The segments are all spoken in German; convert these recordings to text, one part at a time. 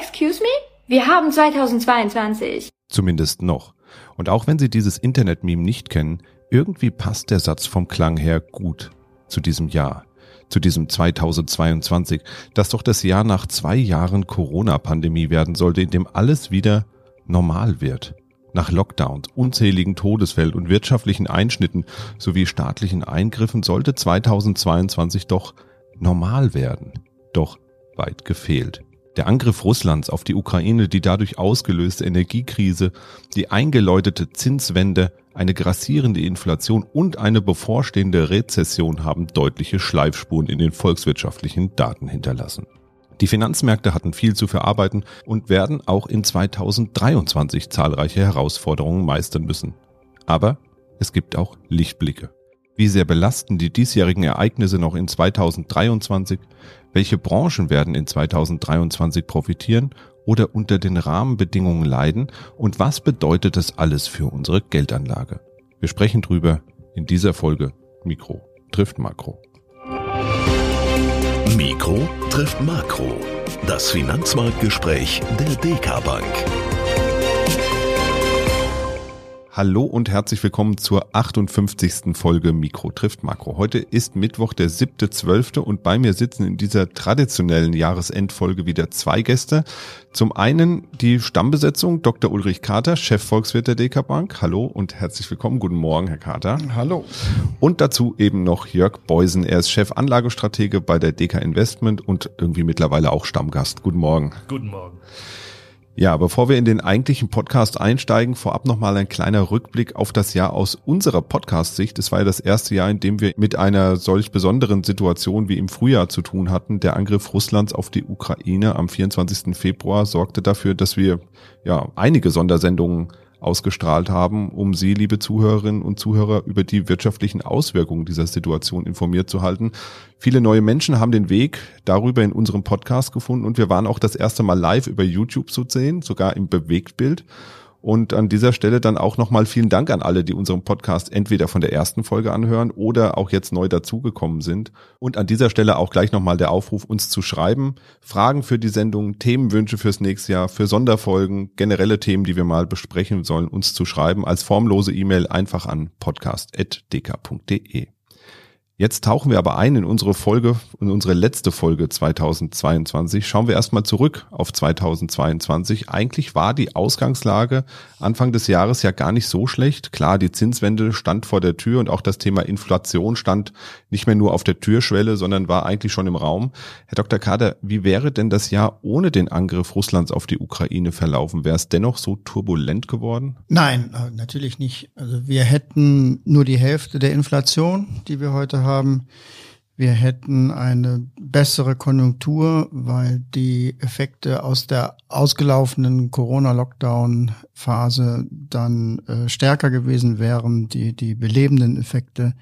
excuse me? Wir haben 2022. Zumindest noch. Und auch wenn Sie dieses Internet-Meme nicht kennen, irgendwie passt der Satz vom Klang her gut zu diesem Jahr, zu diesem 2022, das doch das Jahr nach zwei Jahren Corona-Pandemie werden sollte, in dem alles wieder normal wird. Nach Lockdowns, unzähligen Todesfällen und wirtschaftlichen Einschnitten sowie staatlichen Eingriffen sollte 2022 doch normal werden. Doch weit gefehlt. Der Angriff Russlands auf die Ukraine, die dadurch ausgelöste Energiekrise, die eingeläutete Zinswende, eine grassierende Inflation und eine bevorstehende Rezession haben deutliche Schleifspuren in den volkswirtschaftlichen Daten hinterlassen. Die Finanzmärkte hatten viel zu verarbeiten und werden auch in 2023 zahlreiche Herausforderungen meistern müssen. Aber es gibt auch Lichtblicke. Wie sehr belasten die diesjährigen Ereignisse noch in 2023? Welche Branchen werden in 2023 profitieren oder unter den Rahmenbedingungen leiden? Und was bedeutet das alles für unsere Geldanlage? Wir sprechen drüber in dieser Folge Mikro trifft Makro. Mikro trifft Makro. Das Finanzmarktgespräch der DK Bank. Hallo und herzlich willkommen zur 58. Folge Mikro trifft Makro. Heute ist Mittwoch, der 7.12. und bei mir sitzen in dieser traditionellen Jahresendfolge wieder zwei Gäste. Zum einen die Stammbesetzung Dr. Ulrich Kater, Chefvolkswirt der DK Bank. Hallo und herzlich willkommen. Guten Morgen, Herr Kater. Hallo. Und dazu eben noch Jörg Beusen. Er ist Chef-Anlagestratege bei der DK Investment und irgendwie mittlerweile auch Stammgast. Guten Morgen. Guten Morgen. Ja, bevor wir in den eigentlichen Podcast einsteigen, vorab nochmal ein kleiner Rückblick auf das Jahr aus unserer Podcast-Sicht. Es war ja das erste Jahr, in dem wir mit einer solch besonderen Situation wie im Frühjahr zu tun hatten. Der Angriff Russlands auf die Ukraine am 24. Februar sorgte dafür, dass wir ja einige Sondersendungen ausgestrahlt haben, um Sie, liebe Zuhörerinnen und Zuhörer, über die wirtschaftlichen Auswirkungen dieser Situation informiert zu halten. Viele neue Menschen haben den Weg darüber in unserem Podcast gefunden und wir waren auch das erste Mal live über YouTube zu sehen, sogar im Bewegtbild. Und an dieser Stelle dann auch nochmal vielen Dank an alle, die unseren Podcast entweder von der ersten Folge anhören oder auch jetzt neu dazugekommen sind. Und an dieser Stelle auch gleich nochmal der Aufruf, uns zu schreiben. Fragen für die Sendung, Themenwünsche fürs nächste Jahr, für Sonderfolgen, generelle Themen, die wir mal besprechen sollen, uns zu schreiben. Als formlose E-Mail einfach an podcast.dk.de. Jetzt tauchen wir aber ein in unsere Folge, in unsere letzte Folge 2022. Schauen wir erstmal zurück auf 2022. Eigentlich war die Ausgangslage Anfang des Jahres ja gar nicht so schlecht. Klar, die Zinswende stand vor der Tür und auch das Thema Inflation stand nicht mehr nur auf der Türschwelle, sondern war eigentlich schon im Raum. Herr Dr. Kader, wie wäre denn das Jahr ohne den Angriff Russlands auf die Ukraine verlaufen? Wäre es dennoch so turbulent geworden? Nein, äh, natürlich nicht. Also wir hätten nur die Hälfte der Inflation, die wir heute haben haben. Wir hätten eine bessere Konjunktur, weil die Effekte aus der ausgelaufenen Corona-Lockdown-Phase dann äh, stärker gewesen wären, die, die belebenden Effekte.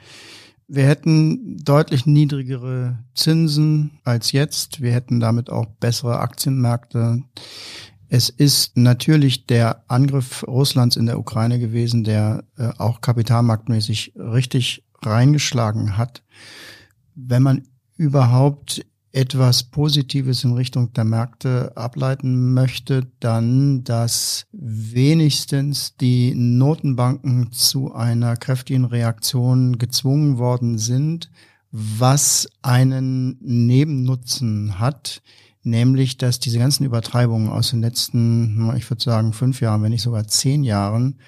Wir hätten deutlich niedrigere Zinsen als jetzt. Wir hätten damit auch bessere Aktienmärkte. Es ist natürlich der Angriff Russlands in der Ukraine gewesen, der äh, auch kapitalmarktmäßig richtig reingeschlagen hat. Wenn man überhaupt etwas Positives in Richtung der Märkte ableiten möchte, dann, dass wenigstens die Notenbanken zu einer kräftigen Reaktion gezwungen worden sind, was einen Nebennutzen hat, nämlich dass diese ganzen Übertreibungen aus den letzten, ich würde sagen, fünf Jahren, wenn nicht sogar zehn Jahren,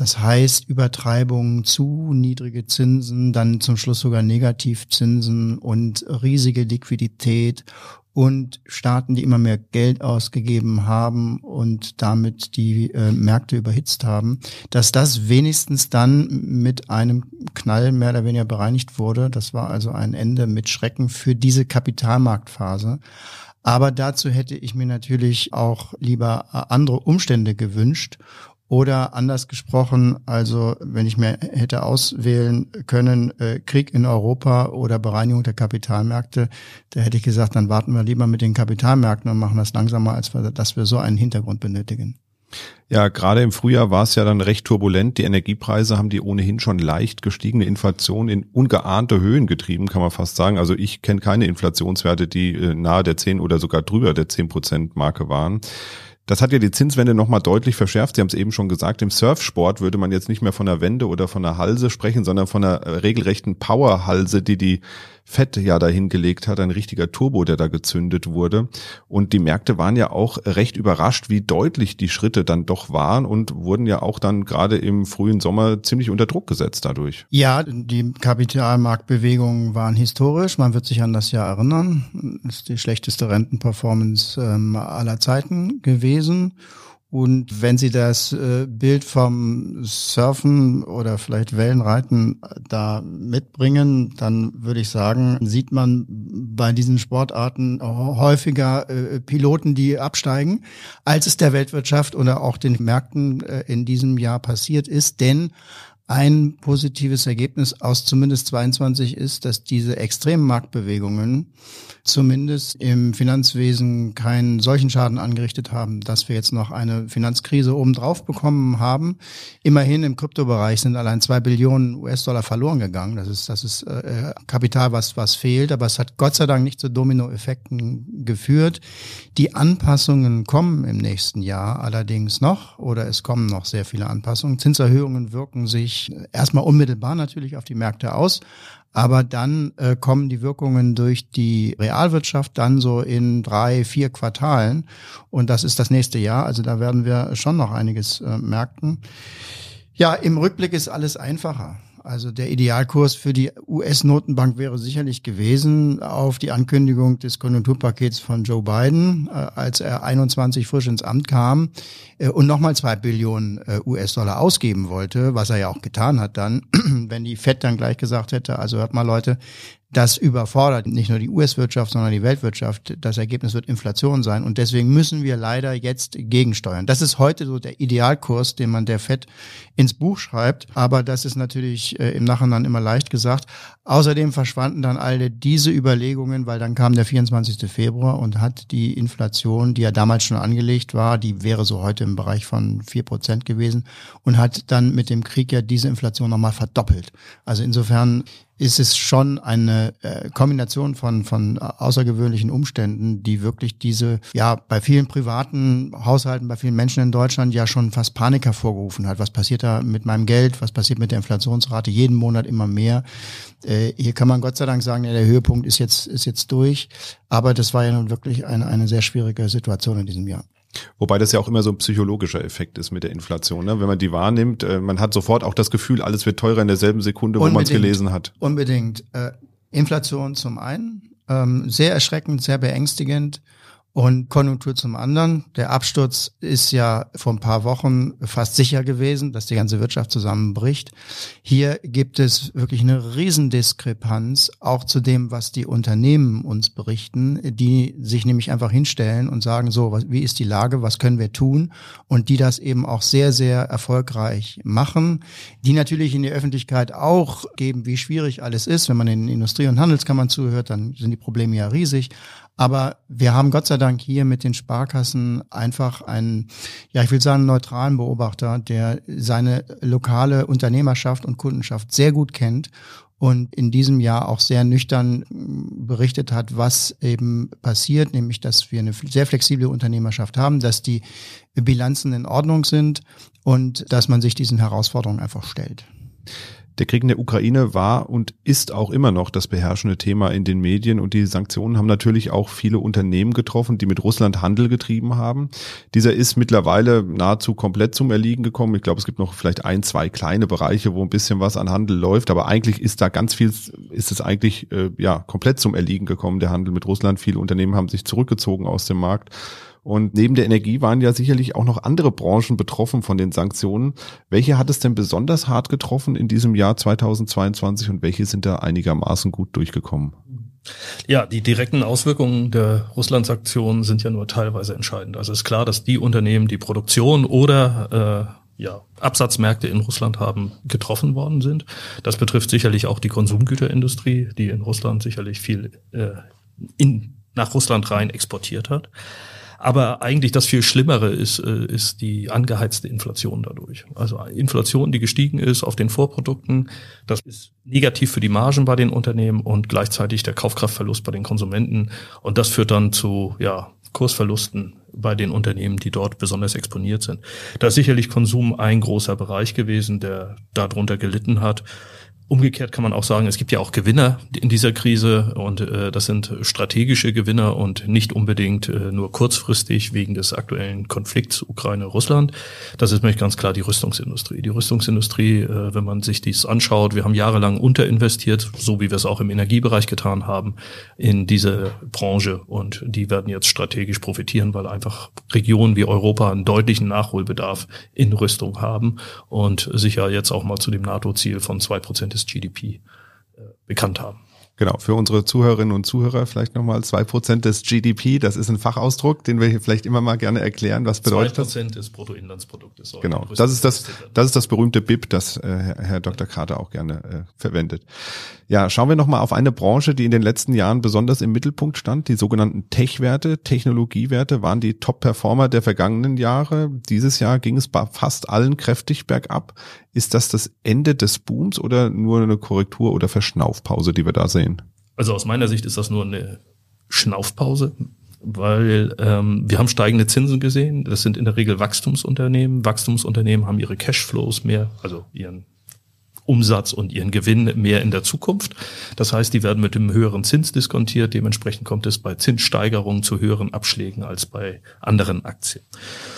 das heißt, Übertreibungen zu niedrige Zinsen, dann zum Schluss sogar Negativzinsen und riesige Liquidität und Staaten, die immer mehr Geld ausgegeben haben und damit die äh, Märkte überhitzt haben, dass das wenigstens dann mit einem Knall mehr oder weniger bereinigt wurde. Das war also ein Ende mit Schrecken für diese Kapitalmarktphase. Aber dazu hätte ich mir natürlich auch lieber äh, andere Umstände gewünscht. Oder anders gesprochen, also wenn ich mir hätte auswählen können, äh, Krieg in Europa oder Bereinigung der Kapitalmärkte, da hätte ich gesagt, dann warten wir lieber mit den Kapitalmärkten und machen das langsamer, als wir, dass wir so einen Hintergrund benötigen. Ja, gerade im Frühjahr war es ja dann recht turbulent. Die Energiepreise haben die ohnehin schon leicht gestiegene Inflation in ungeahnte Höhen getrieben, kann man fast sagen. Also ich kenne keine Inflationswerte, die äh, nahe der 10 oder sogar drüber der 10 Prozent Marke waren. Das hat ja die Zinswende nochmal deutlich verschärft. Sie haben es eben schon gesagt, im Surfsport würde man jetzt nicht mehr von einer Wende oder von einer Halse sprechen, sondern von einer äh, regelrechten Powerhalse, die die Fett ja dahin gelegt hat, ein richtiger Turbo, der da gezündet wurde. Und die Märkte waren ja auch recht überrascht, wie deutlich die Schritte dann doch waren und wurden ja auch dann gerade im frühen Sommer ziemlich unter Druck gesetzt dadurch. Ja, die Kapitalmarktbewegungen waren historisch. Man wird sich an das Jahr erinnern. Das ist die schlechteste Rentenperformance ähm, aller Zeiten gewesen. Und wenn Sie das äh, Bild vom Surfen oder vielleicht Wellenreiten da mitbringen, dann würde ich sagen, sieht man bei diesen Sportarten häufiger äh, Piloten, die absteigen, als es der Weltwirtschaft oder auch den Märkten äh, in diesem Jahr passiert ist. Denn ein positives Ergebnis aus zumindest 22 ist, dass diese extremen Marktbewegungen zumindest im Finanzwesen keinen solchen Schaden angerichtet haben, dass wir jetzt noch eine Finanzkrise obendrauf bekommen haben. Immerhin im Kryptobereich sind allein zwei Billionen US-Dollar verloren gegangen. Das ist, das ist äh, Kapital, was, was fehlt, aber es hat Gott sei Dank nicht zu Dominoeffekten geführt. Die Anpassungen kommen im nächsten Jahr allerdings noch oder es kommen noch sehr viele Anpassungen. Zinserhöhungen wirken sich erstmal unmittelbar natürlich auf die Märkte aus, aber dann äh, kommen die Wirkungen durch die Realwirtschaft dann so in drei, vier Quartalen und das ist das nächste Jahr. Also da werden wir schon noch einiges äh, merken. Ja, im Rückblick ist alles einfacher. Also der Idealkurs für die US-Notenbank wäre sicherlich gewesen auf die Ankündigung des Konjunkturpakets von Joe Biden, äh, als er 21 frisch ins Amt kam äh, und nochmal zwei Billionen äh, US-Dollar ausgeben wollte, was er ja auch getan hat dann, wenn die Fed dann gleich gesagt hätte, also hört mal Leute, das überfordert nicht nur die US-Wirtschaft, sondern die Weltwirtschaft. Das Ergebnis wird Inflation sein. Und deswegen müssen wir leider jetzt gegensteuern. Das ist heute so der Idealkurs, den man der FED ins Buch schreibt. Aber das ist natürlich äh, im Nachhinein immer leicht gesagt. Außerdem verschwanden dann alle diese Überlegungen, weil dann kam der 24. Februar und hat die Inflation, die ja damals schon angelegt war, die wäre so heute im Bereich von vier Prozent gewesen und hat dann mit dem Krieg ja diese Inflation nochmal verdoppelt. Also insofern ist es schon eine äh, Kombination von, von außergewöhnlichen Umständen, die wirklich diese, ja, bei vielen privaten Haushalten, bei vielen Menschen in Deutschland ja schon fast Panik hervorgerufen hat. Was passiert da mit meinem Geld? Was passiert mit der Inflationsrate? Jeden Monat immer mehr. Äh, hier kann man Gott sei Dank sagen, ja, der Höhepunkt ist jetzt, ist jetzt durch. Aber das war ja nun wirklich eine, eine sehr schwierige Situation in diesem Jahr. Wobei das ja auch immer so ein psychologischer Effekt ist mit der Inflation. Ne? Wenn man die wahrnimmt, äh, man hat sofort auch das Gefühl, alles wird teurer in derselben Sekunde, wo man es gelesen hat. Unbedingt. Äh, Inflation zum einen, ähm, sehr erschreckend, sehr beängstigend und Konjunktur zum anderen. Der Absturz ist ja vor ein paar Wochen fast sicher gewesen, dass die ganze Wirtschaft zusammenbricht. Hier gibt es wirklich eine Riesendiskrepanz auch zu dem, was die Unternehmen uns berichten, die sich nämlich einfach hinstellen und sagen, so, wie ist die Lage, was können wir tun? Und die das eben auch sehr, sehr erfolgreich machen, die natürlich in die Öffentlichkeit auch geben, wie schwierig alles ist. Wenn man in Industrie- und Handelskammern zuhört, dann sind die Probleme ja riesig. Aber wir haben Gott sei Dank hier mit den Sparkassen einfach einen, ja, ich will sagen, neutralen Beobachter, der seine lokale Unternehmerschaft und Kundenschaft sehr gut kennt und in diesem Jahr auch sehr nüchtern berichtet hat, was eben passiert, nämlich dass wir eine sehr flexible Unternehmerschaft haben, dass die Bilanzen in Ordnung sind und dass man sich diesen Herausforderungen einfach stellt. Der Krieg in der Ukraine war und ist auch immer noch das beherrschende Thema in den Medien und die Sanktionen haben natürlich auch viele Unternehmen getroffen, die mit Russland Handel getrieben haben. Dieser ist mittlerweile nahezu komplett zum Erliegen gekommen. Ich glaube, es gibt noch vielleicht ein, zwei kleine Bereiche, wo ein bisschen was an Handel läuft, aber eigentlich ist da ganz viel, ist es eigentlich äh, ja komplett zum Erliegen gekommen, der Handel mit Russland. Viele Unternehmen haben sich zurückgezogen aus dem Markt. Und neben der Energie waren ja sicherlich auch noch andere Branchen betroffen von den Sanktionen. Welche hat es denn besonders hart getroffen in diesem Jahr 2022 und welche sind da einigermaßen gut durchgekommen? Ja, die direkten Auswirkungen der Russland-Sanktionen sind ja nur teilweise entscheidend. Also ist klar, dass die Unternehmen, die Produktion oder äh, ja, Absatzmärkte in Russland haben, getroffen worden sind. Das betrifft sicherlich auch die Konsumgüterindustrie, die in Russland sicherlich viel äh, in, nach Russland rein exportiert hat. Aber eigentlich das viel Schlimmere ist, äh, ist die angeheizte Inflation dadurch. Also Inflation, die gestiegen ist auf den Vorprodukten, das ist negativ für die Margen bei den Unternehmen und gleichzeitig der Kaufkraftverlust bei den Konsumenten. Und das führt dann zu, ja, Kursverlusten bei den Unternehmen, die dort besonders exponiert sind. Da ist sicherlich Konsum ein großer Bereich gewesen, der darunter gelitten hat. Umgekehrt kann man auch sagen, es gibt ja auch Gewinner in dieser Krise und äh, das sind strategische Gewinner und nicht unbedingt äh, nur kurzfristig wegen des aktuellen Konflikts Ukraine-Russland. Das ist nämlich ganz klar die Rüstungsindustrie. Die Rüstungsindustrie, äh, wenn man sich dies anschaut, wir haben jahrelang unterinvestiert, so wie wir es auch im Energiebereich getan haben, in diese Branche und die werden jetzt strategisch profitieren, weil einfach Regionen wie Europa einen deutlichen Nachholbedarf in Rüstung haben und sicher jetzt auch mal zu dem NATO-Ziel von zwei Prozent des GDP äh, bekannt haben. Genau, für unsere Zuhörerinnen und Zuhörer vielleicht nochmal zwei Prozent des GDP, das ist ein Fachausdruck, den wir hier vielleicht immer mal gerne erklären. Was bedeutet das? Zwei Prozent des Bruttoinlandsproduktes. Genau, das ist das, das ist das berühmte BIP, das äh, Herr Dr. Krater auch gerne äh, verwendet. Ja, schauen wir nochmal auf eine Branche, die in den letzten Jahren besonders im Mittelpunkt stand. Die sogenannten Tech-Werte, Technologiewerte waren die Top-Performer der vergangenen Jahre. Dieses Jahr ging es bei fast allen kräftig bergab. Ist das das Ende des Booms oder nur eine Korrektur oder Verschnaufpause, die wir da sehen? Also aus meiner Sicht ist das nur eine Schnaufpause, weil ähm, wir haben steigende Zinsen gesehen. Das sind in der Regel Wachstumsunternehmen. Wachstumsunternehmen haben ihre Cashflows mehr, also ihren Umsatz und ihren Gewinn mehr in der Zukunft. Das heißt, die werden mit dem höheren Zins diskontiert. Dementsprechend kommt es bei Zinssteigerungen zu höheren Abschlägen als bei anderen Aktien.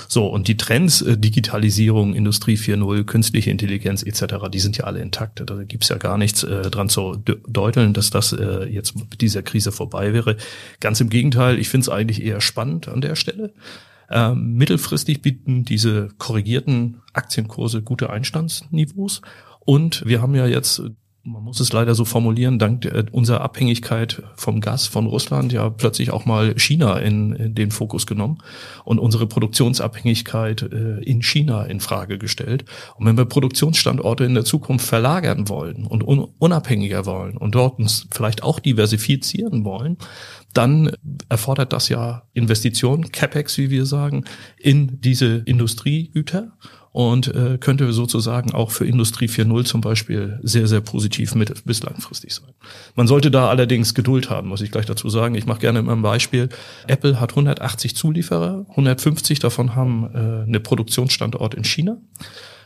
So, und die Trends, äh, Digitalisierung, Industrie 4.0, künstliche Intelligenz etc., die sind ja alle intakt. Da gibt's ja gar nichts äh, dran zu deuteln, dass das äh, jetzt mit dieser Krise vorbei wäre. Ganz im Gegenteil, ich finde es eigentlich eher spannend an der Stelle. Ähm, mittelfristig bieten diese korrigierten Aktienkurse gute Einstandsniveaus und wir haben ja jetzt man muss es leider so formulieren, dank unserer Abhängigkeit vom Gas von Russland ja plötzlich auch mal China in, in den Fokus genommen und unsere Produktionsabhängigkeit äh, in China in Frage gestellt. Und wenn wir Produktionsstandorte in der Zukunft verlagern wollen und un unabhängiger wollen und dort uns vielleicht auch diversifizieren wollen, dann erfordert das ja Investitionen, CapEx, wie wir sagen, in diese Industriegüter und äh, könnte sozusagen auch für Industrie 4.0 zum Beispiel sehr, sehr positiv mit bis langfristig sein. Man sollte da allerdings Geduld haben, muss ich gleich dazu sagen. Ich mache gerne immer ein Beispiel. Apple hat 180 Zulieferer, 150 davon haben äh, eine Produktionsstandort in China.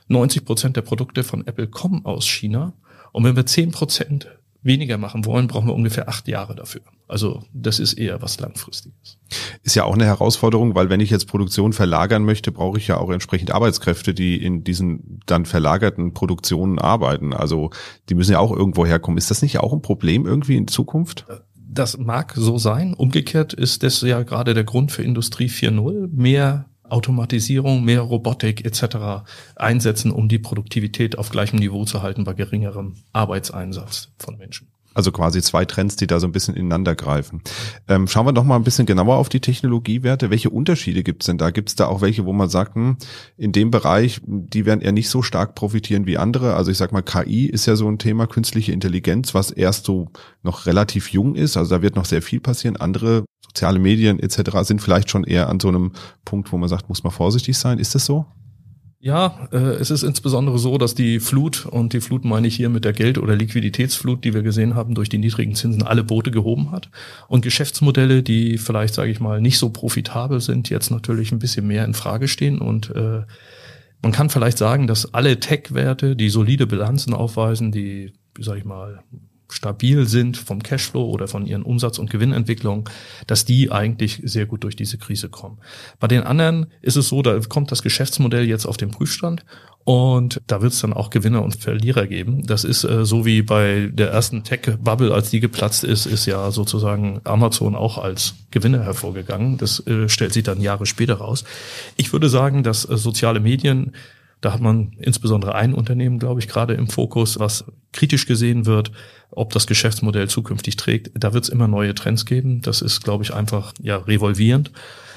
90 Prozent der Produkte von Apple kommen aus China. Und wenn wir 10 Prozent weniger machen wollen, brauchen wir ungefähr acht Jahre dafür. Also das ist eher was langfristiges. Ist ja auch eine Herausforderung, weil wenn ich jetzt Produktion verlagern möchte, brauche ich ja auch entsprechend Arbeitskräfte, die in diesen dann verlagerten Produktionen arbeiten. Also die müssen ja auch irgendwo herkommen. Ist das nicht auch ein Problem irgendwie in Zukunft? Das mag so sein. Umgekehrt ist das ja gerade der Grund für Industrie 4.0, mehr Automatisierung, mehr Robotik etc. einsetzen, um die Produktivität auf gleichem Niveau zu halten bei geringerem Arbeitseinsatz von Menschen. Also quasi zwei Trends, die da so ein bisschen ineinander greifen. Ähm, schauen wir doch mal ein bisschen genauer auf die Technologiewerte. Welche Unterschiede gibt es denn da? Gibt es da auch welche, wo man sagt, hm, in dem Bereich, die werden eher nicht so stark profitieren wie andere? Also ich sag mal, KI ist ja so ein Thema, künstliche Intelligenz, was erst so noch relativ jung ist. Also da wird noch sehr viel passieren. Andere soziale Medien etc. sind vielleicht schon eher an so einem Punkt, wo man sagt, muss man vorsichtig sein. Ist das so? Ja, äh, es ist insbesondere so, dass die Flut, und die Flut meine ich hier mit der Geld- oder Liquiditätsflut, die wir gesehen haben, durch die niedrigen Zinsen alle Boote gehoben hat. Und Geschäftsmodelle, die vielleicht, sage ich mal, nicht so profitabel sind, jetzt natürlich ein bisschen mehr in Frage stehen. Und äh, man kann vielleicht sagen, dass alle Tech-Werte, die solide Bilanzen aufweisen, die, sage ich mal, stabil sind vom Cashflow oder von ihren Umsatz- und Gewinnentwicklungen, dass die eigentlich sehr gut durch diese Krise kommen. Bei den anderen ist es so, da kommt das Geschäftsmodell jetzt auf den Prüfstand und da wird es dann auch Gewinner und Verlierer geben. Das ist äh, so wie bei der ersten Tech-Bubble, als die geplatzt ist, ist ja sozusagen Amazon auch als Gewinner hervorgegangen. Das äh, stellt sich dann Jahre später raus. Ich würde sagen, dass äh, soziale Medien da hat man insbesondere ein Unternehmen, glaube ich, gerade im Fokus, was kritisch gesehen wird, ob das Geschäftsmodell zukünftig trägt. Da wird es immer neue Trends geben. Das ist, glaube ich, einfach ja revolvierend.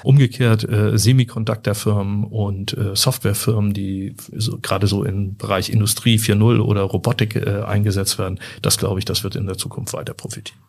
Umgekehrt äh, Semiconductor-Firmen und äh, Softwarefirmen, die so, gerade so im Bereich Industrie 4.0 oder Robotik äh, eingesetzt werden, das glaube ich, das wird in der Zukunft weiter profitieren.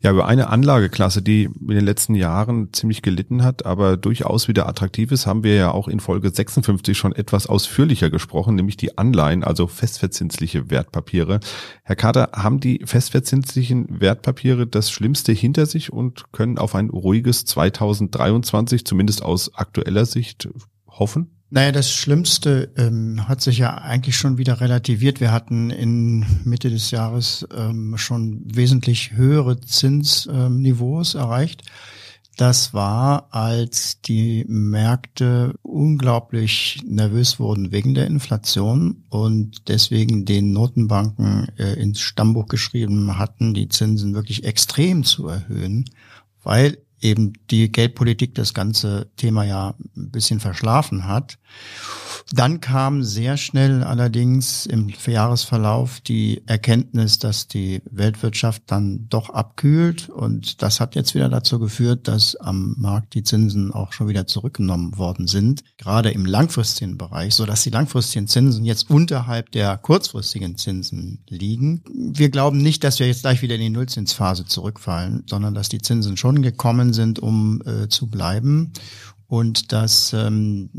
Ja, über eine Anlageklasse, die in den letzten Jahren ziemlich gelitten hat, aber durchaus wieder attraktiv ist, haben wir ja auch in Folge 56 schon etwas ausführlicher gesprochen, nämlich die Anleihen, also festverzinsliche Wertpapiere. Herr Kater, haben die festverzinslichen Wertpapiere das Schlimmste hinter sich und können auf ein ruhiges 2023, zumindest aus aktueller Sicht, hoffen? Naja, das Schlimmste ähm, hat sich ja eigentlich schon wieder relativiert. Wir hatten in Mitte des Jahres ähm, schon wesentlich höhere Zinsniveaus ähm, erreicht. Das war, als die Märkte unglaublich nervös wurden wegen der Inflation und deswegen den Notenbanken äh, ins Stammbuch geschrieben hatten, die Zinsen wirklich extrem zu erhöhen, weil eben die Geldpolitik das ganze Thema ja ein bisschen verschlafen hat. Dann kam sehr schnell allerdings im Jahresverlauf die Erkenntnis, dass die Weltwirtschaft dann doch abkühlt und das hat jetzt wieder dazu geführt, dass am Markt die Zinsen auch schon wieder zurückgenommen worden sind, gerade im langfristigen Bereich, so dass die langfristigen Zinsen jetzt unterhalb der kurzfristigen Zinsen liegen. Wir glauben nicht, dass wir jetzt gleich wieder in die Nullzinsphase zurückfallen, sondern dass die Zinsen schon gekommen sind, um äh, zu bleiben und dass ähm,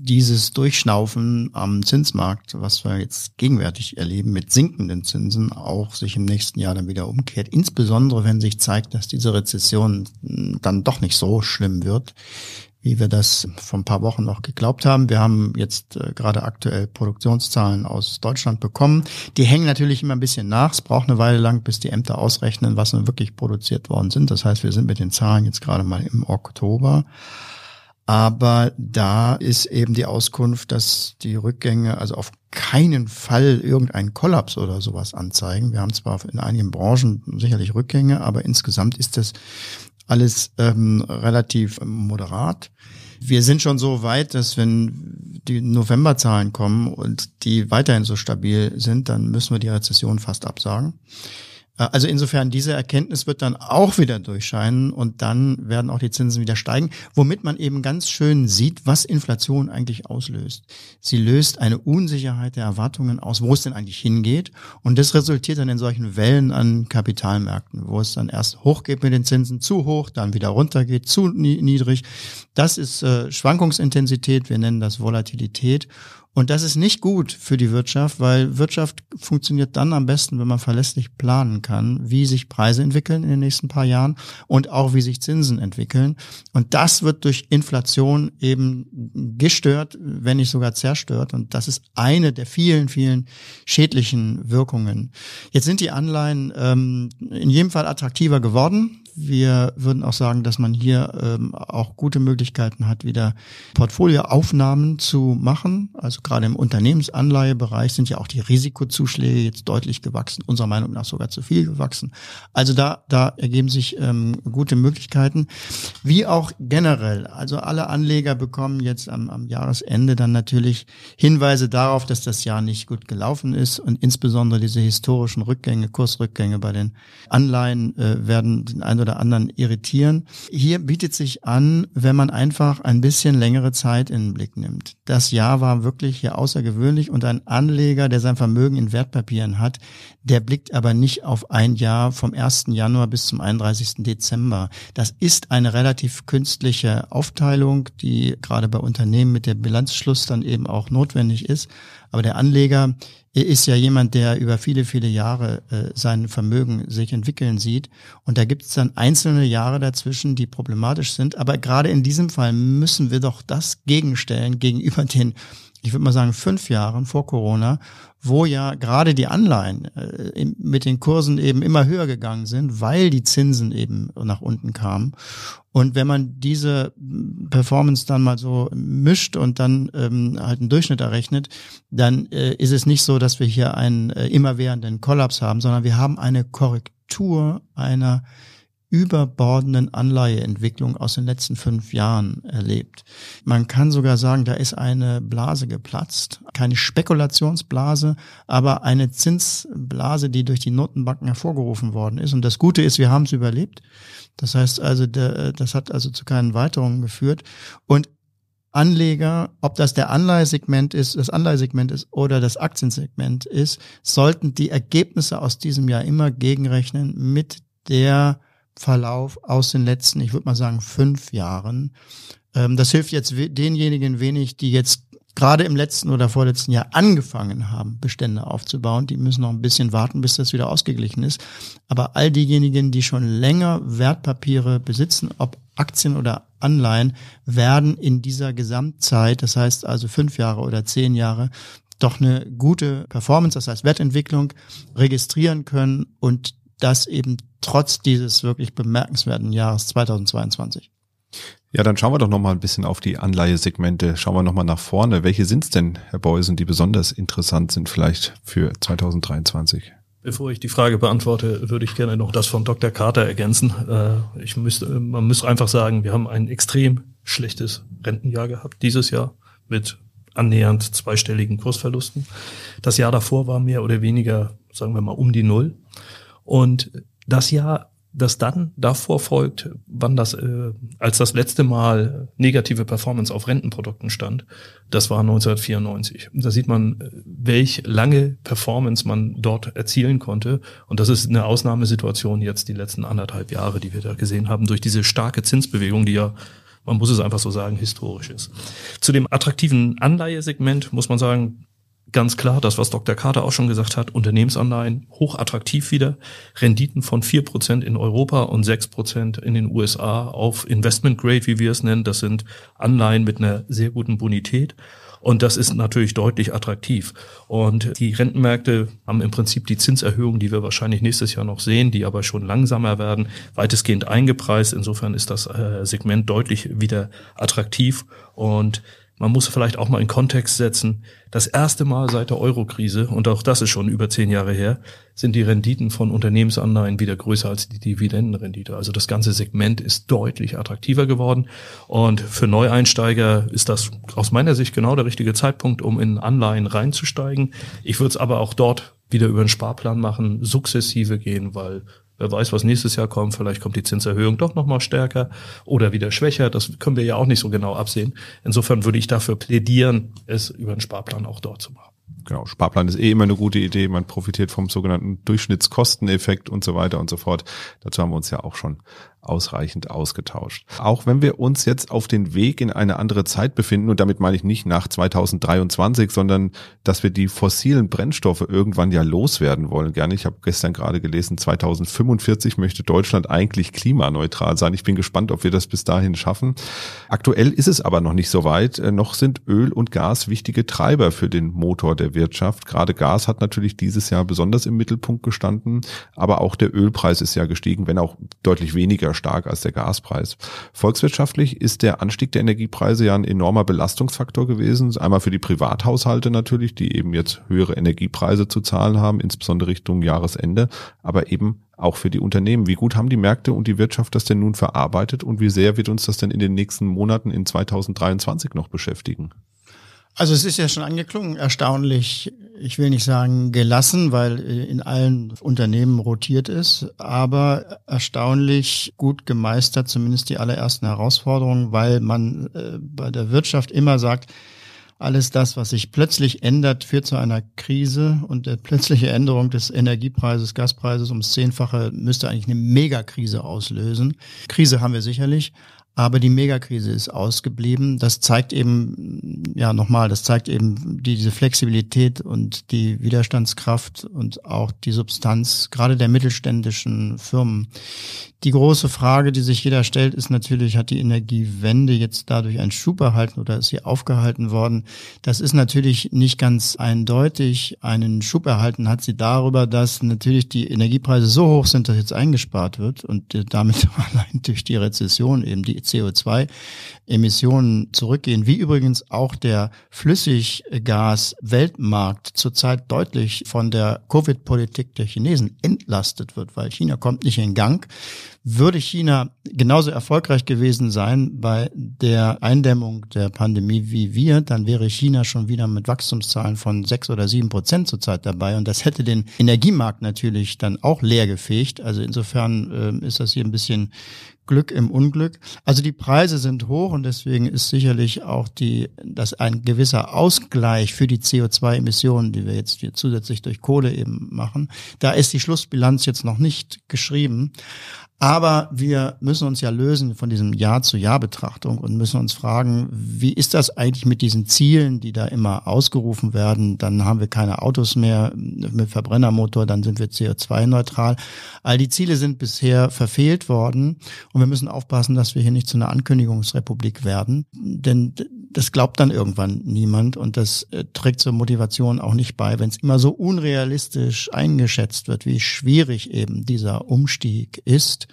dieses Durchschnaufen am Zinsmarkt, was wir jetzt gegenwärtig erleben mit sinkenden Zinsen, auch sich im nächsten Jahr dann wieder umkehrt. Insbesondere wenn sich zeigt, dass diese Rezession dann doch nicht so schlimm wird, wie wir das vor ein paar Wochen noch geglaubt haben. Wir haben jetzt äh, gerade aktuell Produktionszahlen aus Deutschland bekommen. Die hängen natürlich immer ein bisschen nach. Es braucht eine Weile lang, bis die Ämter ausrechnen, was nun wirklich produziert worden sind. Das heißt, wir sind mit den Zahlen jetzt gerade mal im Oktober. Aber da ist eben die Auskunft, dass die Rückgänge also auf keinen Fall irgendeinen Kollaps oder sowas anzeigen. Wir haben zwar in einigen Branchen sicherlich Rückgänge, aber insgesamt ist das alles ähm, relativ moderat. Wir sind schon so weit, dass wenn die Novemberzahlen kommen und die weiterhin so stabil sind, dann müssen wir die Rezession fast absagen. Äh, also insofern, diese Erkenntnis wird dann auch wieder durchscheinen und dann werden auch die Zinsen wieder steigen, womit man eben ganz schön sieht, was Inflation eigentlich auslöst. Sie löst eine Unsicherheit der Erwartungen aus, wo es denn eigentlich hingeht und das resultiert dann in solchen Wellen an Kapitalmärkten, wo es dann erst hochgeht mit den Zinsen, zu hoch, dann wieder runtergeht, zu niedrig. Das ist äh, Schwankungsintensität, wir nennen das Volatilität und das ist nicht gut für die Wirtschaft, weil Wirtschaft funktioniert dann am besten, wenn man verlässlich planen kann, wie sich Preise entwickeln in den nächsten paar Jahren und auch wie sich Zinsen entwickeln. Und das wird durch Inflation eben gestört, wenn nicht sogar zerstört. Und das ist eine der vielen, vielen schädlichen Wirkungen. Jetzt sind die Anleihen ähm, in jedem Fall attraktiver geworden. Wir würden auch sagen, dass man hier ähm, auch gute Möglichkeiten hat, wieder Portfolioaufnahmen zu machen. Also gerade im Unternehmensanleihebereich sind ja auch die Risikozuschläge jetzt deutlich gewachsen, unserer Meinung nach sogar zu viel gewachsen. Also da, da ergeben sich ähm, gute Möglichkeiten. Wie auch generell, also alle Anleger bekommen jetzt am, am Jahresende dann natürlich Hinweise darauf, dass das Jahr nicht gut gelaufen ist und insbesondere diese historischen Rückgänge, Kursrückgänge bei den Anleihen äh, werden den ein oder anderen irritieren. Hier bietet sich an, wenn man einfach ein bisschen längere Zeit in den Blick nimmt. Das Jahr war wirklich hier außergewöhnlich und ein Anleger, der sein Vermögen in Wertpapieren hat, der blickt aber nicht auf ein Jahr vom 1. Januar bis zum 31. Dezember. Das ist eine relativ künstliche Aufteilung, die gerade bei Unternehmen mit der Bilanzschluss dann eben auch notwendig ist. Aber der Anleger ist ja jemand, der über viele, viele Jahre äh, sein Vermögen sich entwickeln sieht. Und da gibt es dann einzelne Jahre dazwischen, die problematisch sind. Aber gerade in diesem Fall müssen wir doch das gegenstellen gegenüber den ich würde mal sagen, fünf Jahren vor Corona, wo ja gerade die Anleihen äh, mit den Kursen eben immer höher gegangen sind, weil die Zinsen eben nach unten kamen. Und wenn man diese Performance dann mal so mischt und dann ähm, halt einen Durchschnitt errechnet, dann äh, ist es nicht so, dass wir hier einen äh, immerwährenden Kollaps haben, sondern wir haben eine Korrektur einer überbordenden Anleiheentwicklung aus den letzten fünf Jahren erlebt. Man kann sogar sagen, da ist eine Blase geplatzt. Keine Spekulationsblase, aber eine Zinsblase, die durch die Notenbanken hervorgerufen worden ist. Und das Gute ist, wir haben es überlebt. Das heißt also, der, das hat also zu keinen Weiterungen geführt. Und Anleger, ob das der Anleihesegment ist, das Anleihesegment ist oder das Aktiensegment ist, sollten die Ergebnisse aus diesem Jahr immer gegenrechnen mit der Verlauf aus den letzten, ich würde mal sagen, fünf Jahren. Ähm, das hilft jetzt denjenigen wenig, die jetzt gerade im letzten oder vorletzten Jahr angefangen haben, Bestände aufzubauen. Die müssen noch ein bisschen warten, bis das wieder ausgeglichen ist. Aber all diejenigen, die schon länger Wertpapiere besitzen, ob Aktien oder Anleihen, werden in dieser Gesamtzeit, das heißt also fünf Jahre oder zehn Jahre, doch eine gute Performance, das heißt Wertentwicklung, registrieren können und das eben trotz dieses wirklich bemerkenswerten Jahres 2022. Ja, dann schauen wir doch noch mal ein bisschen auf die Anleihesegmente. Schauen wir noch mal nach vorne. Welche sind es denn, Herr Beusen, die besonders interessant sind vielleicht für 2023? Bevor ich die Frage beantworte, würde ich gerne noch das von Dr. Carter ergänzen. Äh, ich müsste, man müsste einfach sagen, wir haben ein extrem schlechtes Rentenjahr gehabt dieses Jahr mit annähernd zweistelligen Kursverlusten. Das Jahr davor war mehr oder weniger, sagen wir mal, um die Null. Und das Jahr das dann davor folgt, wann das, äh, als das letzte Mal negative Performance auf Rentenprodukten stand, das war 1994. Da sieht man, welch lange Performance man dort erzielen konnte. Und das ist eine Ausnahmesituation jetzt die letzten anderthalb Jahre, die wir da gesehen haben, durch diese starke Zinsbewegung, die ja man muss es einfach so sagen, historisch ist. Zu dem attraktiven Anleihesegment muss man sagen, ganz klar, das, was Dr. Carter auch schon gesagt hat, Unternehmensanleihen hochattraktiv wieder, Renditen von vier Prozent in Europa und sechs Prozent in den USA auf Investment Grade, wie wir es nennen. Das sind Anleihen mit einer sehr guten Bonität. Und das ist natürlich deutlich attraktiv. Und die Rentenmärkte haben im Prinzip die Zinserhöhung, die wir wahrscheinlich nächstes Jahr noch sehen, die aber schon langsamer werden, weitestgehend eingepreist. Insofern ist das äh, Segment deutlich wieder attraktiv. Und man muss vielleicht auch mal in Kontext setzen, das erste Mal seit der Eurokrise, und auch das ist schon über zehn Jahre her, sind die Renditen von Unternehmensanleihen wieder größer als die Dividendenrendite. Also das ganze Segment ist deutlich attraktiver geworden. Und für Neueinsteiger ist das aus meiner Sicht genau der richtige Zeitpunkt, um in Anleihen reinzusteigen. Ich würde es aber auch dort wieder über einen Sparplan machen, sukzessive gehen, weil Wer weiß, was nächstes Jahr kommt. Vielleicht kommt die Zinserhöhung doch nochmal stärker oder wieder schwächer. Das können wir ja auch nicht so genau absehen. Insofern würde ich dafür plädieren, es über einen Sparplan auch dort zu machen. Genau, Sparplan ist eh immer eine gute Idee. Man profitiert vom sogenannten Durchschnittskosteneffekt und so weiter und so fort. Dazu haben wir uns ja auch schon ausreichend ausgetauscht. Auch wenn wir uns jetzt auf den Weg in eine andere Zeit befinden, und damit meine ich nicht nach 2023, sondern dass wir die fossilen Brennstoffe irgendwann ja loswerden wollen. Gerne. Ich habe gestern gerade gelesen, 2045 möchte Deutschland eigentlich klimaneutral sein. Ich bin gespannt, ob wir das bis dahin schaffen. Aktuell ist es aber noch nicht so weit. Äh, noch sind Öl und Gas wichtige Treiber für den Motor der Wirtschaft. Gerade Gas hat natürlich dieses Jahr besonders im Mittelpunkt gestanden, aber auch der Ölpreis ist ja gestiegen, wenn auch deutlich weniger stark als der Gaspreis. Volkswirtschaftlich ist der Anstieg der Energiepreise ja ein enormer Belastungsfaktor gewesen. Einmal für die Privathaushalte natürlich, die eben jetzt höhere Energiepreise zu zahlen haben, insbesondere Richtung Jahresende, aber eben auch für die Unternehmen. Wie gut haben die Märkte und die Wirtschaft das denn nun verarbeitet und wie sehr wird uns das denn in den nächsten Monaten in 2023 noch beschäftigen? Also es ist ja schon angeklungen, erstaunlich, ich will nicht sagen gelassen, weil in allen Unternehmen rotiert ist, aber erstaunlich gut gemeistert, zumindest die allerersten Herausforderungen, weil man äh, bei der Wirtschaft immer sagt, alles das, was sich plötzlich ändert, führt zu einer Krise und der plötzliche Änderung des Energiepreises, Gaspreises ums Zehnfache müsste eigentlich eine Megakrise auslösen. Krise haben wir sicherlich, aber die Megakrise ist ausgeblieben. Das zeigt eben, ja nochmal, das zeigt eben die, diese Flexibilität und die Widerstandskraft und auch die Substanz gerade der mittelständischen Firmen. Die große Frage, die sich jeder stellt, ist natürlich, hat die Energiewende jetzt dadurch einen Schub erhalten oder ist sie aufgehalten worden? Das ist natürlich nicht ganz eindeutig. Einen Schub erhalten hat sie darüber, dass natürlich die Energiepreise so hoch sind, dass jetzt eingespart wird und damit allein durch die Rezession eben die CO2-Emissionen zurückgehen, wie übrigens auch der Flüssiggas-Weltmarkt zurzeit deutlich von der Covid-Politik der Chinesen entlastet wird, weil China kommt nicht in Gang. Würde China genauso erfolgreich gewesen sein bei der Eindämmung der Pandemie wie wir, dann wäre China schon wieder mit Wachstumszahlen von sechs oder sieben Prozent zurzeit dabei. Und das hätte den Energiemarkt natürlich dann auch leer gefegt. Also insofern äh, ist das hier ein bisschen Glück im Unglück. Also die Preise sind hoch und deswegen ist sicherlich auch die, dass ein gewisser Ausgleich für die CO2-Emissionen, die wir jetzt hier zusätzlich durch Kohle eben machen, da ist die Schlussbilanz jetzt noch nicht geschrieben. Aber wir müssen uns ja lösen von diesem Jahr-zu-Jahr-Betrachtung und müssen uns fragen, wie ist das eigentlich mit diesen Zielen, die da immer ausgerufen werden? Dann haben wir keine Autos mehr mit Verbrennermotor, dann sind wir CO2-neutral. All die Ziele sind bisher verfehlt worden wir müssen aufpassen, dass wir hier nicht zu einer Ankündigungsrepublik werden, denn das glaubt dann irgendwann niemand und das äh, trägt zur Motivation auch nicht bei, wenn es immer so unrealistisch eingeschätzt wird, wie schwierig eben dieser Umstieg ist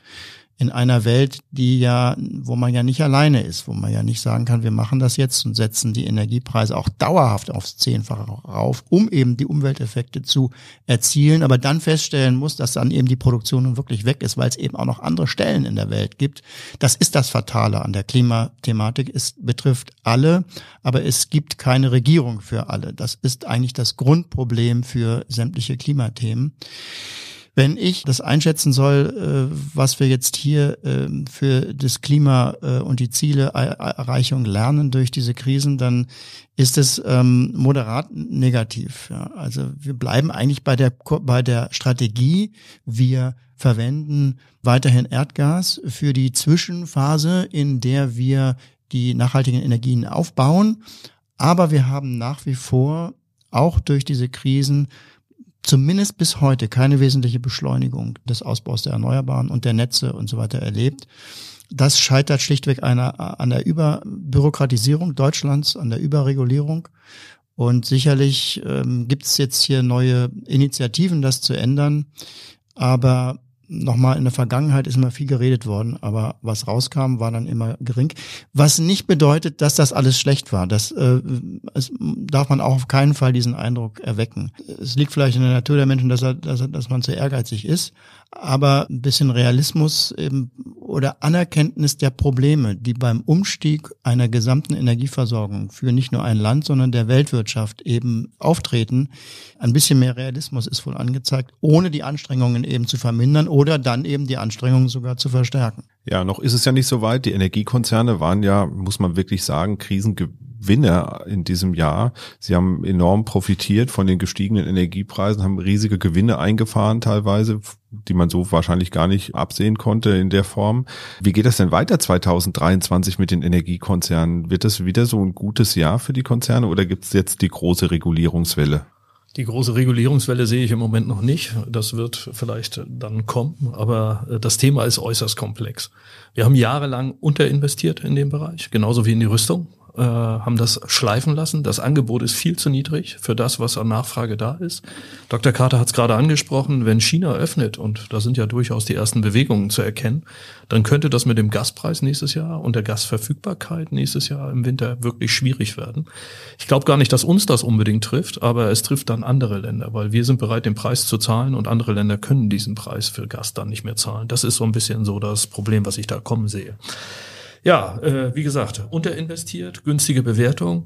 in einer Welt, die ja, wo man ja nicht alleine ist, wo man ja nicht sagen kann, wir machen das jetzt und setzen die Energiepreise auch dauerhaft aufs Zehnfache rauf, um eben die Umwelteffekte zu erzielen, aber dann feststellen muss, dass dann eben die Produktion nun wirklich weg ist, weil es eben auch noch andere Stellen in der Welt gibt. Das ist das Fatale an der Klimathematik. Es betrifft alle, aber es gibt keine Regierung für alle. Das ist eigentlich das Grundproblem für sämtliche Klimathemen. Wenn ich das einschätzen soll, äh, was wir jetzt hier äh, für das Klima äh, und die Zieleerreichung lernen durch diese Krisen, dann ist es ähm, moderat negativ. Also wir bleiben eigentlich bei der bei der Strategie. Wir verwenden weiterhin Erdgas für die Zwischenphase, in der wir die nachhaltigen Energien aufbauen. Aber wir haben nach wie vor auch durch diese Krisen zumindest bis heute keine wesentliche Beschleunigung des Ausbaus der Erneuerbaren und der Netze und so weiter erlebt. Das scheitert schlichtweg einer, an der Überbürokratisierung Deutschlands, an der Überregulierung. Und sicherlich ähm, gibt es jetzt hier neue Initiativen, das zu ändern. Aber nochmal in der Vergangenheit ist immer viel geredet worden, aber was rauskam, war dann immer gering. Was nicht bedeutet, dass das alles schlecht war. Das äh, es darf man auch auf keinen Fall diesen Eindruck erwecken. Es liegt vielleicht in der Natur der Menschen, dass, er, dass, er, dass man zu ehrgeizig ist aber ein bisschen Realismus eben oder Anerkenntnis der Probleme, die beim Umstieg einer gesamten Energieversorgung für nicht nur ein Land, sondern der Weltwirtschaft eben auftreten. Ein bisschen mehr Realismus ist wohl angezeigt, ohne die Anstrengungen eben zu vermindern oder dann eben die Anstrengungen sogar zu verstärken. Ja, noch ist es ja nicht so weit. Die Energiekonzerne waren ja, muss man wirklich sagen, Krisengewinner in diesem Jahr. Sie haben enorm profitiert von den gestiegenen Energiepreisen, haben riesige Gewinne eingefahren teilweise, die man so wahrscheinlich gar nicht absehen konnte in der Form. Wie geht das denn weiter 2023 mit den Energiekonzernen? Wird das wieder so ein gutes Jahr für die Konzerne oder gibt es jetzt die große Regulierungswelle? Die große Regulierungswelle sehe ich im Moment noch nicht. Das wird vielleicht dann kommen, aber äh, das Thema ist äußerst komplex. Wir haben jahrelang unterinvestiert in dem Bereich, genauso wie in die Rüstung äh, haben das schleifen lassen. Das Angebot ist viel zu niedrig für das, was an Nachfrage da ist. Dr. Carter hat es gerade angesprochen, wenn China öffnet, und da sind ja durchaus die ersten Bewegungen zu erkennen, dann könnte das mit dem Gaspreis nächstes Jahr und der Gasverfügbarkeit nächstes Jahr im Winter wirklich schwierig werden. Ich glaube gar nicht, dass uns das unbedingt trifft, aber es trifft dann andere Länder, weil wir sind bereit, den Preis zu zahlen und andere Länder können diesen Preis für Gas dann nicht mehr zahlen. Das ist so ein bisschen so das Problem, was ich da kommen sehe. Ja, äh, wie gesagt, unterinvestiert, günstige Bewertung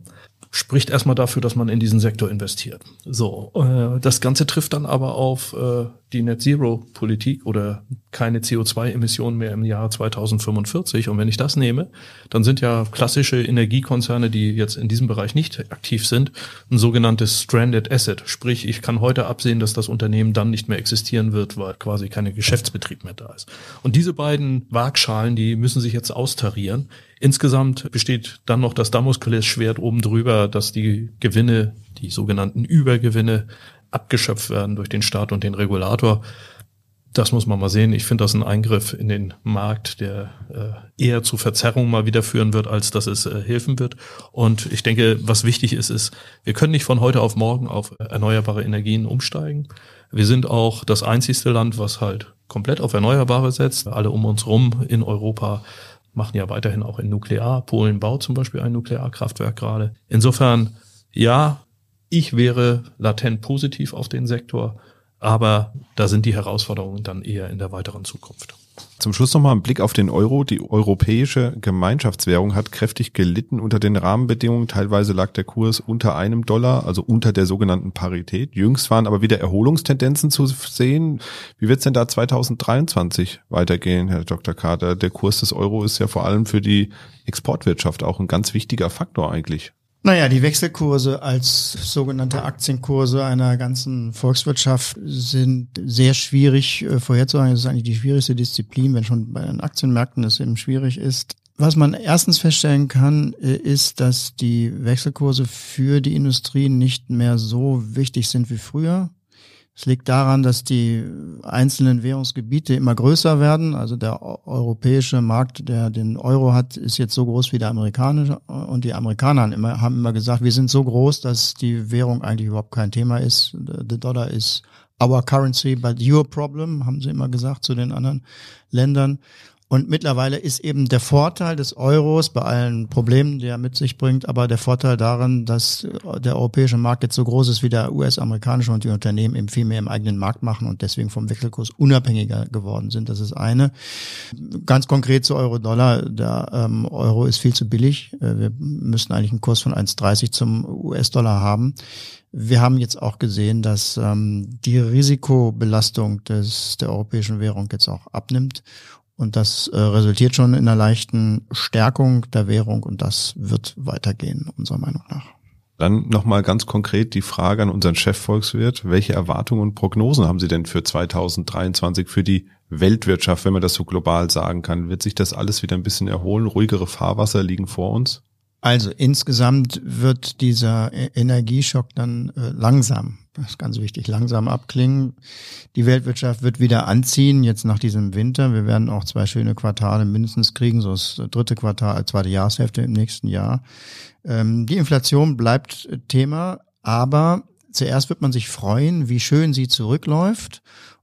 spricht erstmal dafür, dass man in diesen Sektor investiert. So, äh, das Ganze trifft dann aber auf äh, die Net Zero Politik oder keine CO2-Emissionen mehr im Jahr 2045. Und wenn ich das nehme, dann sind ja klassische Energiekonzerne, die jetzt in diesem Bereich nicht aktiv sind, ein sogenanntes Stranded Asset. Sprich, ich kann heute absehen, dass das Unternehmen dann nicht mehr existieren wird, weil quasi keine Geschäftsbetrieb mehr da ist. Und diese beiden Waagschalen, die müssen sich jetzt austarieren. Insgesamt besteht dann noch das Damoklesschwert oben drüber, dass die Gewinne, die sogenannten Übergewinne, abgeschöpft werden durch den Staat und den Regulator. Das muss man mal sehen. Ich finde das ein Eingriff in den Markt, der äh, eher zu Verzerrung mal wieder führen wird, als dass es äh, helfen wird. Und ich denke, was wichtig ist, ist, wir können nicht von heute auf morgen auf erneuerbare Energien umsteigen. Wir sind auch das einzigste Land, was halt komplett auf Erneuerbare setzt. Alle um uns rum in Europa machen ja weiterhin auch in Nuklear. Polen baut zum Beispiel ein Nuklearkraftwerk gerade. Insofern, ja, ich wäre latent positiv auf den Sektor, aber da sind die Herausforderungen dann eher in der weiteren Zukunft. Zum Schluss nochmal ein Blick auf den Euro. Die europäische Gemeinschaftswährung hat kräftig gelitten unter den Rahmenbedingungen. Teilweise lag der Kurs unter einem Dollar, also unter der sogenannten Parität. Jüngst waren aber wieder Erholungstendenzen zu sehen. Wie wird es denn da 2023 weitergehen, Herr Dr. Kater? Der Kurs des Euro ist ja vor allem für die Exportwirtschaft auch ein ganz wichtiger Faktor eigentlich. Naja, die Wechselkurse als sogenannte Aktienkurse einer ganzen Volkswirtschaft sind sehr schwierig äh, vorherzusagen. Das ist eigentlich die schwierigste Disziplin, wenn schon bei den Aktienmärkten es eben schwierig ist. Was man erstens feststellen kann, äh, ist, dass die Wechselkurse für die Industrie nicht mehr so wichtig sind wie früher. Es liegt daran, dass die einzelnen Währungsgebiete immer größer werden. Also der europäische Markt, der den Euro hat, ist jetzt so groß wie der amerikanische. Und die Amerikaner haben immer, haben immer gesagt, wir sind so groß, dass die Währung eigentlich überhaupt kein Thema ist. The dollar is our currency, but your problem, haben sie immer gesagt zu den anderen Ländern. Und mittlerweile ist eben der Vorteil des Euros bei allen Problemen, die er mit sich bringt, aber der Vorteil darin, dass der europäische Markt jetzt so groß ist wie der US-amerikanische und die Unternehmen eben viel mehr im eigenen Markt machen und deswegen vom Wechselkurs unabhängiger geworden sind. Das ist eine. Ganz konkret zu Euro-Dollar. Der ähm, Euro ist viel zu billig. Äh, wir müssen eigentlich einen Kurs von 1,30 zum US-Dollar haben. Wir haben jetzt auch gesehen, dass ähm, die Risikobelastung des, der europäischen Währung jetzt auch abnimmt und das äh, resultiert schon in einer leichten Stärkung der Währung und das wird weitergehen, unserer Meinung nach. Dann nochmal ganz konkret die Frage an unseren Chefvolkswirt. Welche Erwartungen und Prognosen haben Sie denn für 2023 für die Weltwirtschaft, wenn man das so global sagen kann? Wird sich das alles wieder ein bisschen erholen? Ruhigere Fahrwasser liegen vor uns? Also insgesamt wird dieser e- Energieschock dann äh, langsam, das ist ganz wichtig, langsam abklingen. Die Weltwirtschaft wird wieder anziehen, jetzt nach diesem Winter. Wir werden auch zwei schöne Quartale mindestens kriegen, so das dritte Quartal, zweite Jahreshälfte im nächsten Jahr. Ähm, die Inflation bleibt Thema, aber zuerst wird man sich freuen, wie schön sie zurückläuft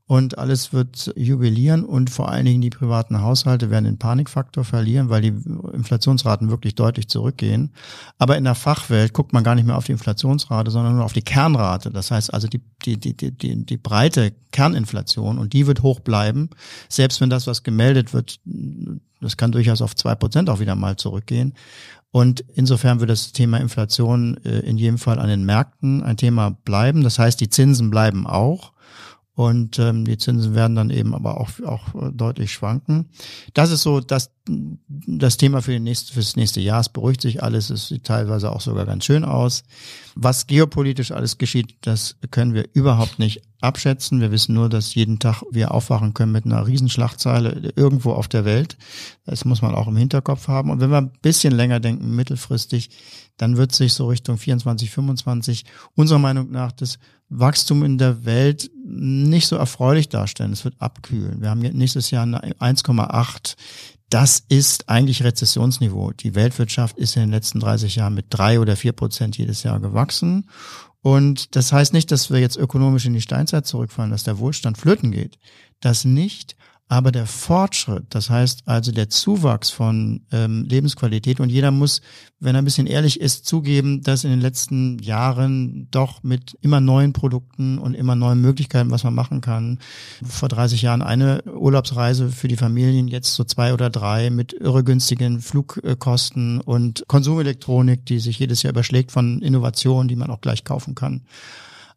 und alles wird jubilieren und vor allen Dingen die privaten Haushalte werden den Panikfaktor verlieren, weil die Inflationsraten wirklich deutlich zurückgehen. Aber in der Fachwelt guckt man gar nicht mehr auf die Inflationsrate, sondern nur auf die Kernrate. Das heißt also die, die, die, die, die breite Kerninflation und die wird hoch bleiben, selbst wenn das, was gemeldet wird, das kann durchaus auf zwei Prozent auch wieder mal zurückgehen. Und insofern wird das Thema Inflation äh, in jedem Fall an den Märkten ein Thema bleiben. Das heißt, die Zinsen bleiben auch und ähm, die Zinsen werden dann eben aber auch, auch deutlich schwanken. Das ist so das, das Thema für, den nächsten, für das nächste Jahr. Es beruhigt sich alles, es sieht teilweise auch sogar ganz schön aus. Was geopolitisch alles geschieht, das können wir überhaupt nicht abschätzen. Wir wissen nur, dass jeden Tag wir aufwachen können mit einer Riesenschlagzeile irgendwo auf der Welt. Das muss man auch im Hinterkopf haben. Und wenn wir ein bisschen länger denken, mittelfristig, dann wird sich so Richtung 24, 25 unserer Meinung nach das Wachstum in der Welt nicht so erfreulich darstellen. Es wird abkühlen. Wir haben nächstes Jahr 1,8. Das ist eigentlich Rezessionsniveau. Die Weltwirtschaft ist in den letzten 30 Jahren mit drei oder vier Prozent jedes Jahr gewachsen. Und das heißt nicht, dass wir jetzt ökonomisch in die Steinzeit zurückfallen, dass der Wohlstand flöten geht. Das nicht. Aber der Fortschritt, das heißt also der Zuwachs von ähm, Lebensqualität und jeder muss, wenn er ein bisschen ehrlich ist, zugeben, dass in den letzten Jahren doch mit immer neuen Produkten und immer neuen Möglichkeiten, was man machen kann, vor 30 Jahren eine Urlaubsreise für die Familien, jetzt so zwei oder drei mit irregünstigen Flugkosten und Konsumelektronik, die sich jedes Jahr überschlägt von Innovationen, die man auch gleich kaufen kann.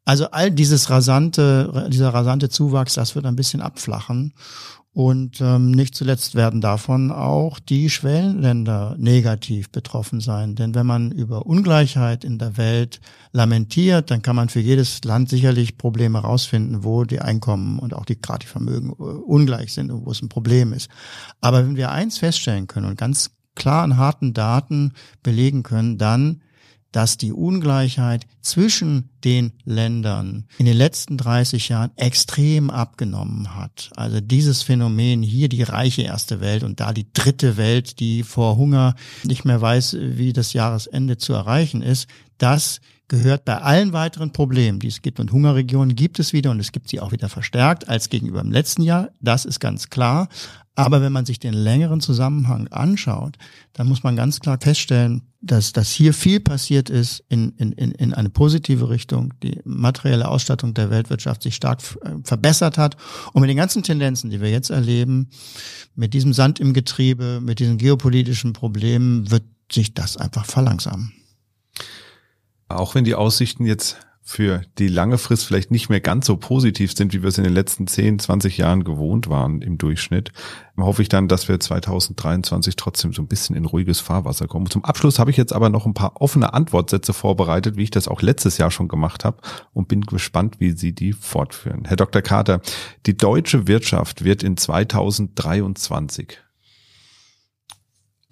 Also all dieses rasante, dieser rasante Zuwachs, das wird ein bisschen abflachen. Und ähm, nicht zuletzt werden davon auch die Schwellenländer negativ betroffen sein. Denn wenn man über Ungleichheit in der Welt lamentiert, dann kann man für jedes Land sicherlich Probleme herausfinden, wo die Einkommen und auch die gerade die äh, ungleich sind und wo es ein Problem ist. Aber wenn wir eins feststellen können und ganz klar an harten Daten belegen können, dann dass die Ungleichheit zwischen den Ländern in den letzten 30 Jahren extrem abgenommen hat. Also dieses Phänomen hier die reiche erste Welt und da die dritte Welt, die vor Hunger nicht mehr weiß, wie das Jahresende zu erreichen ist, das gehört bei allen weiteren Problemen, die es gibt. Und Hungerregionen gibt es wieder und es gibt sie auch wieder verstärkt als gegenüber im letzten Jahr. Das ist ganz klar. Aber wenn man sich den längeren Zusammenhang anschaut, dann muss man ganz klar feststellen, dass, dass hier viel passiert ist in, in, in eine positive Richtung. Die materielle Ausstattung der Weltwirtschaft sich stark äh, verbessert hat. Und mit den ganzen Tendenzen, die wir jetzt erleben, mit diesem Sand im Getriebe, mit diesen geopolitischen Problemen, wird sich das einfach verlangsamen. Auch wenn die Aussichten jetzt für die lange Frist vielleicht nicht mehr ganz so positiv sind, wie wir es in den letzten 10, 20 Jahren gewohnt waren im Durchschnitt, hoffe ich dann, dass wir 2023 trotzdem so ein bisschen in ruhiges Fahrwasser kommen. Zum Abschluss habe ich jetzt aber noch ein paar offene Antwortsätze vorbereitet, wie ich das auch letztes Jahr schon gemacht habe und bin gespannt, wie Sie die fortführen. Herr Dr. Carter, die deutsche Wirtschaft wird in 2023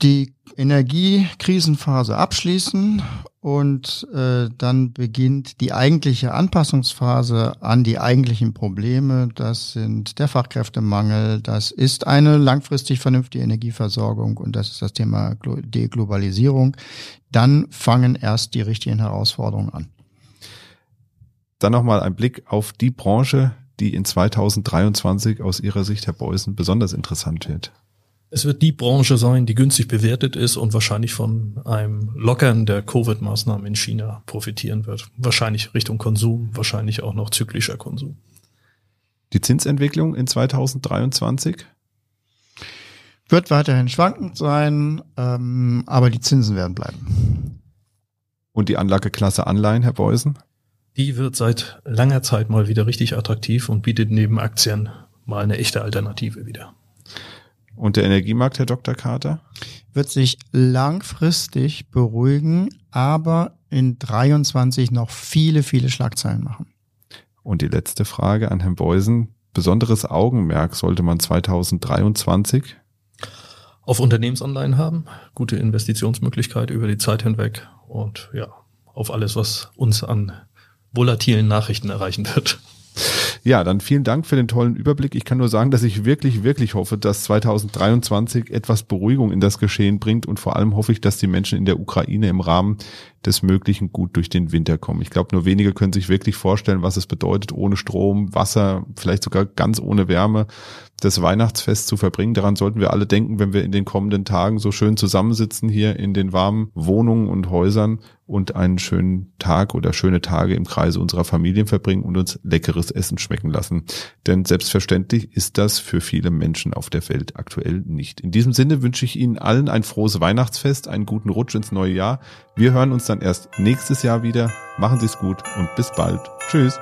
die Energiekrisenphase abschließen und äh, dann beginnt die eigentliche Anpassungsphase an die eigentlichen Probleme. Das sind der Fachkräftemangel, das ist eine langfristig vernünftige Energieversorgung und das ist das Thema Deglobalisierung. Dann fangen erst die richtigen Herausforderungen an. Dann nochmal ein Blick auf die Branche, die in 2023 aus Ihrer Sicht, Herr Beusen, besonders interessant wird. Es wird die Branche sein, die günstig bewertet ist und wahrscheinlich von einem Lockern der Covid-Maßnahmen in China profitieren wird. Wahrscheinlich Richtung Konsum, wahrscheinlich auch noch zyklischer Konsum. Die Zinsentwicklung in 2023? Wird weiterhin schwankend sein, ähm, aber die Zinsen werden bleiben. Und die Anlageklasse Anleihen, Herr Beusen? Die wird seit langer Zeit mal wieder richtig attraktiv und bietet neben Aktien mal eine echte Alternative wieder. Und der Energiemarkt, Herr Dr. Carter? Wird sich langfristig beruhigen, aber in 23 noch viele, viele Schlagzeilen machen. Und die letzte Frage an Herrn Beusen. Besonderes Augenmerk sollte man 2023 auf Unternehmensanleihen haben, gute Investitionsmöglichkeit über die Zeit hinweg und ja, auf alles, was uns an volatilen Nachrichten erreichen wird. Ja, dann vielen Dank für den tollen Überblick. Ich kann nur sagen, dass ich wirklich, wirklich hoffe, dass 2023 etwas Beruhigung in das Geschehen bringt und vor allem hoffe ich, dass die Menschen in der Ukraine im Rahmen des Möglichen gut durch den Winter kommen. Ich glaube, nur wenige können sich wirklich vorstellen, was es bedeutet, ohne Strom, Wasser, vielleicht sogar ganz ohne Wärme das Weihnachtsfest zu verbringen. Daran sollten wir alle denken, wenn wir in den kommenden Tagen so schön zusammensitzen hier in den warmen Wohnungen und Häusern und einen schönen Tag oder schöne Tage im Kreise unserer Familien verbringen und uns leckeres Essen schmecken lassen. Denn selbstverständlich ist das für viele Menschen auf der Welt aktuell nicht. In diesem Sinne wünsche ich Ihnen allen ein frohes Weihnachtsfest, einen guten Rutsch ins neue Jahr. Wir hören uns dann erst nächstes Jahr wieder. Machen Sie es gut und bis bald. Tschüss.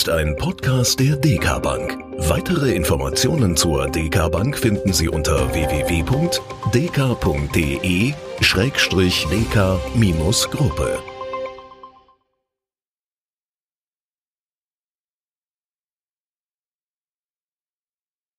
Ist ein Podcast der DK Bank. Weitere Informationen zur DK Bank finden Sie unter www.dk.de-dk-gruppe.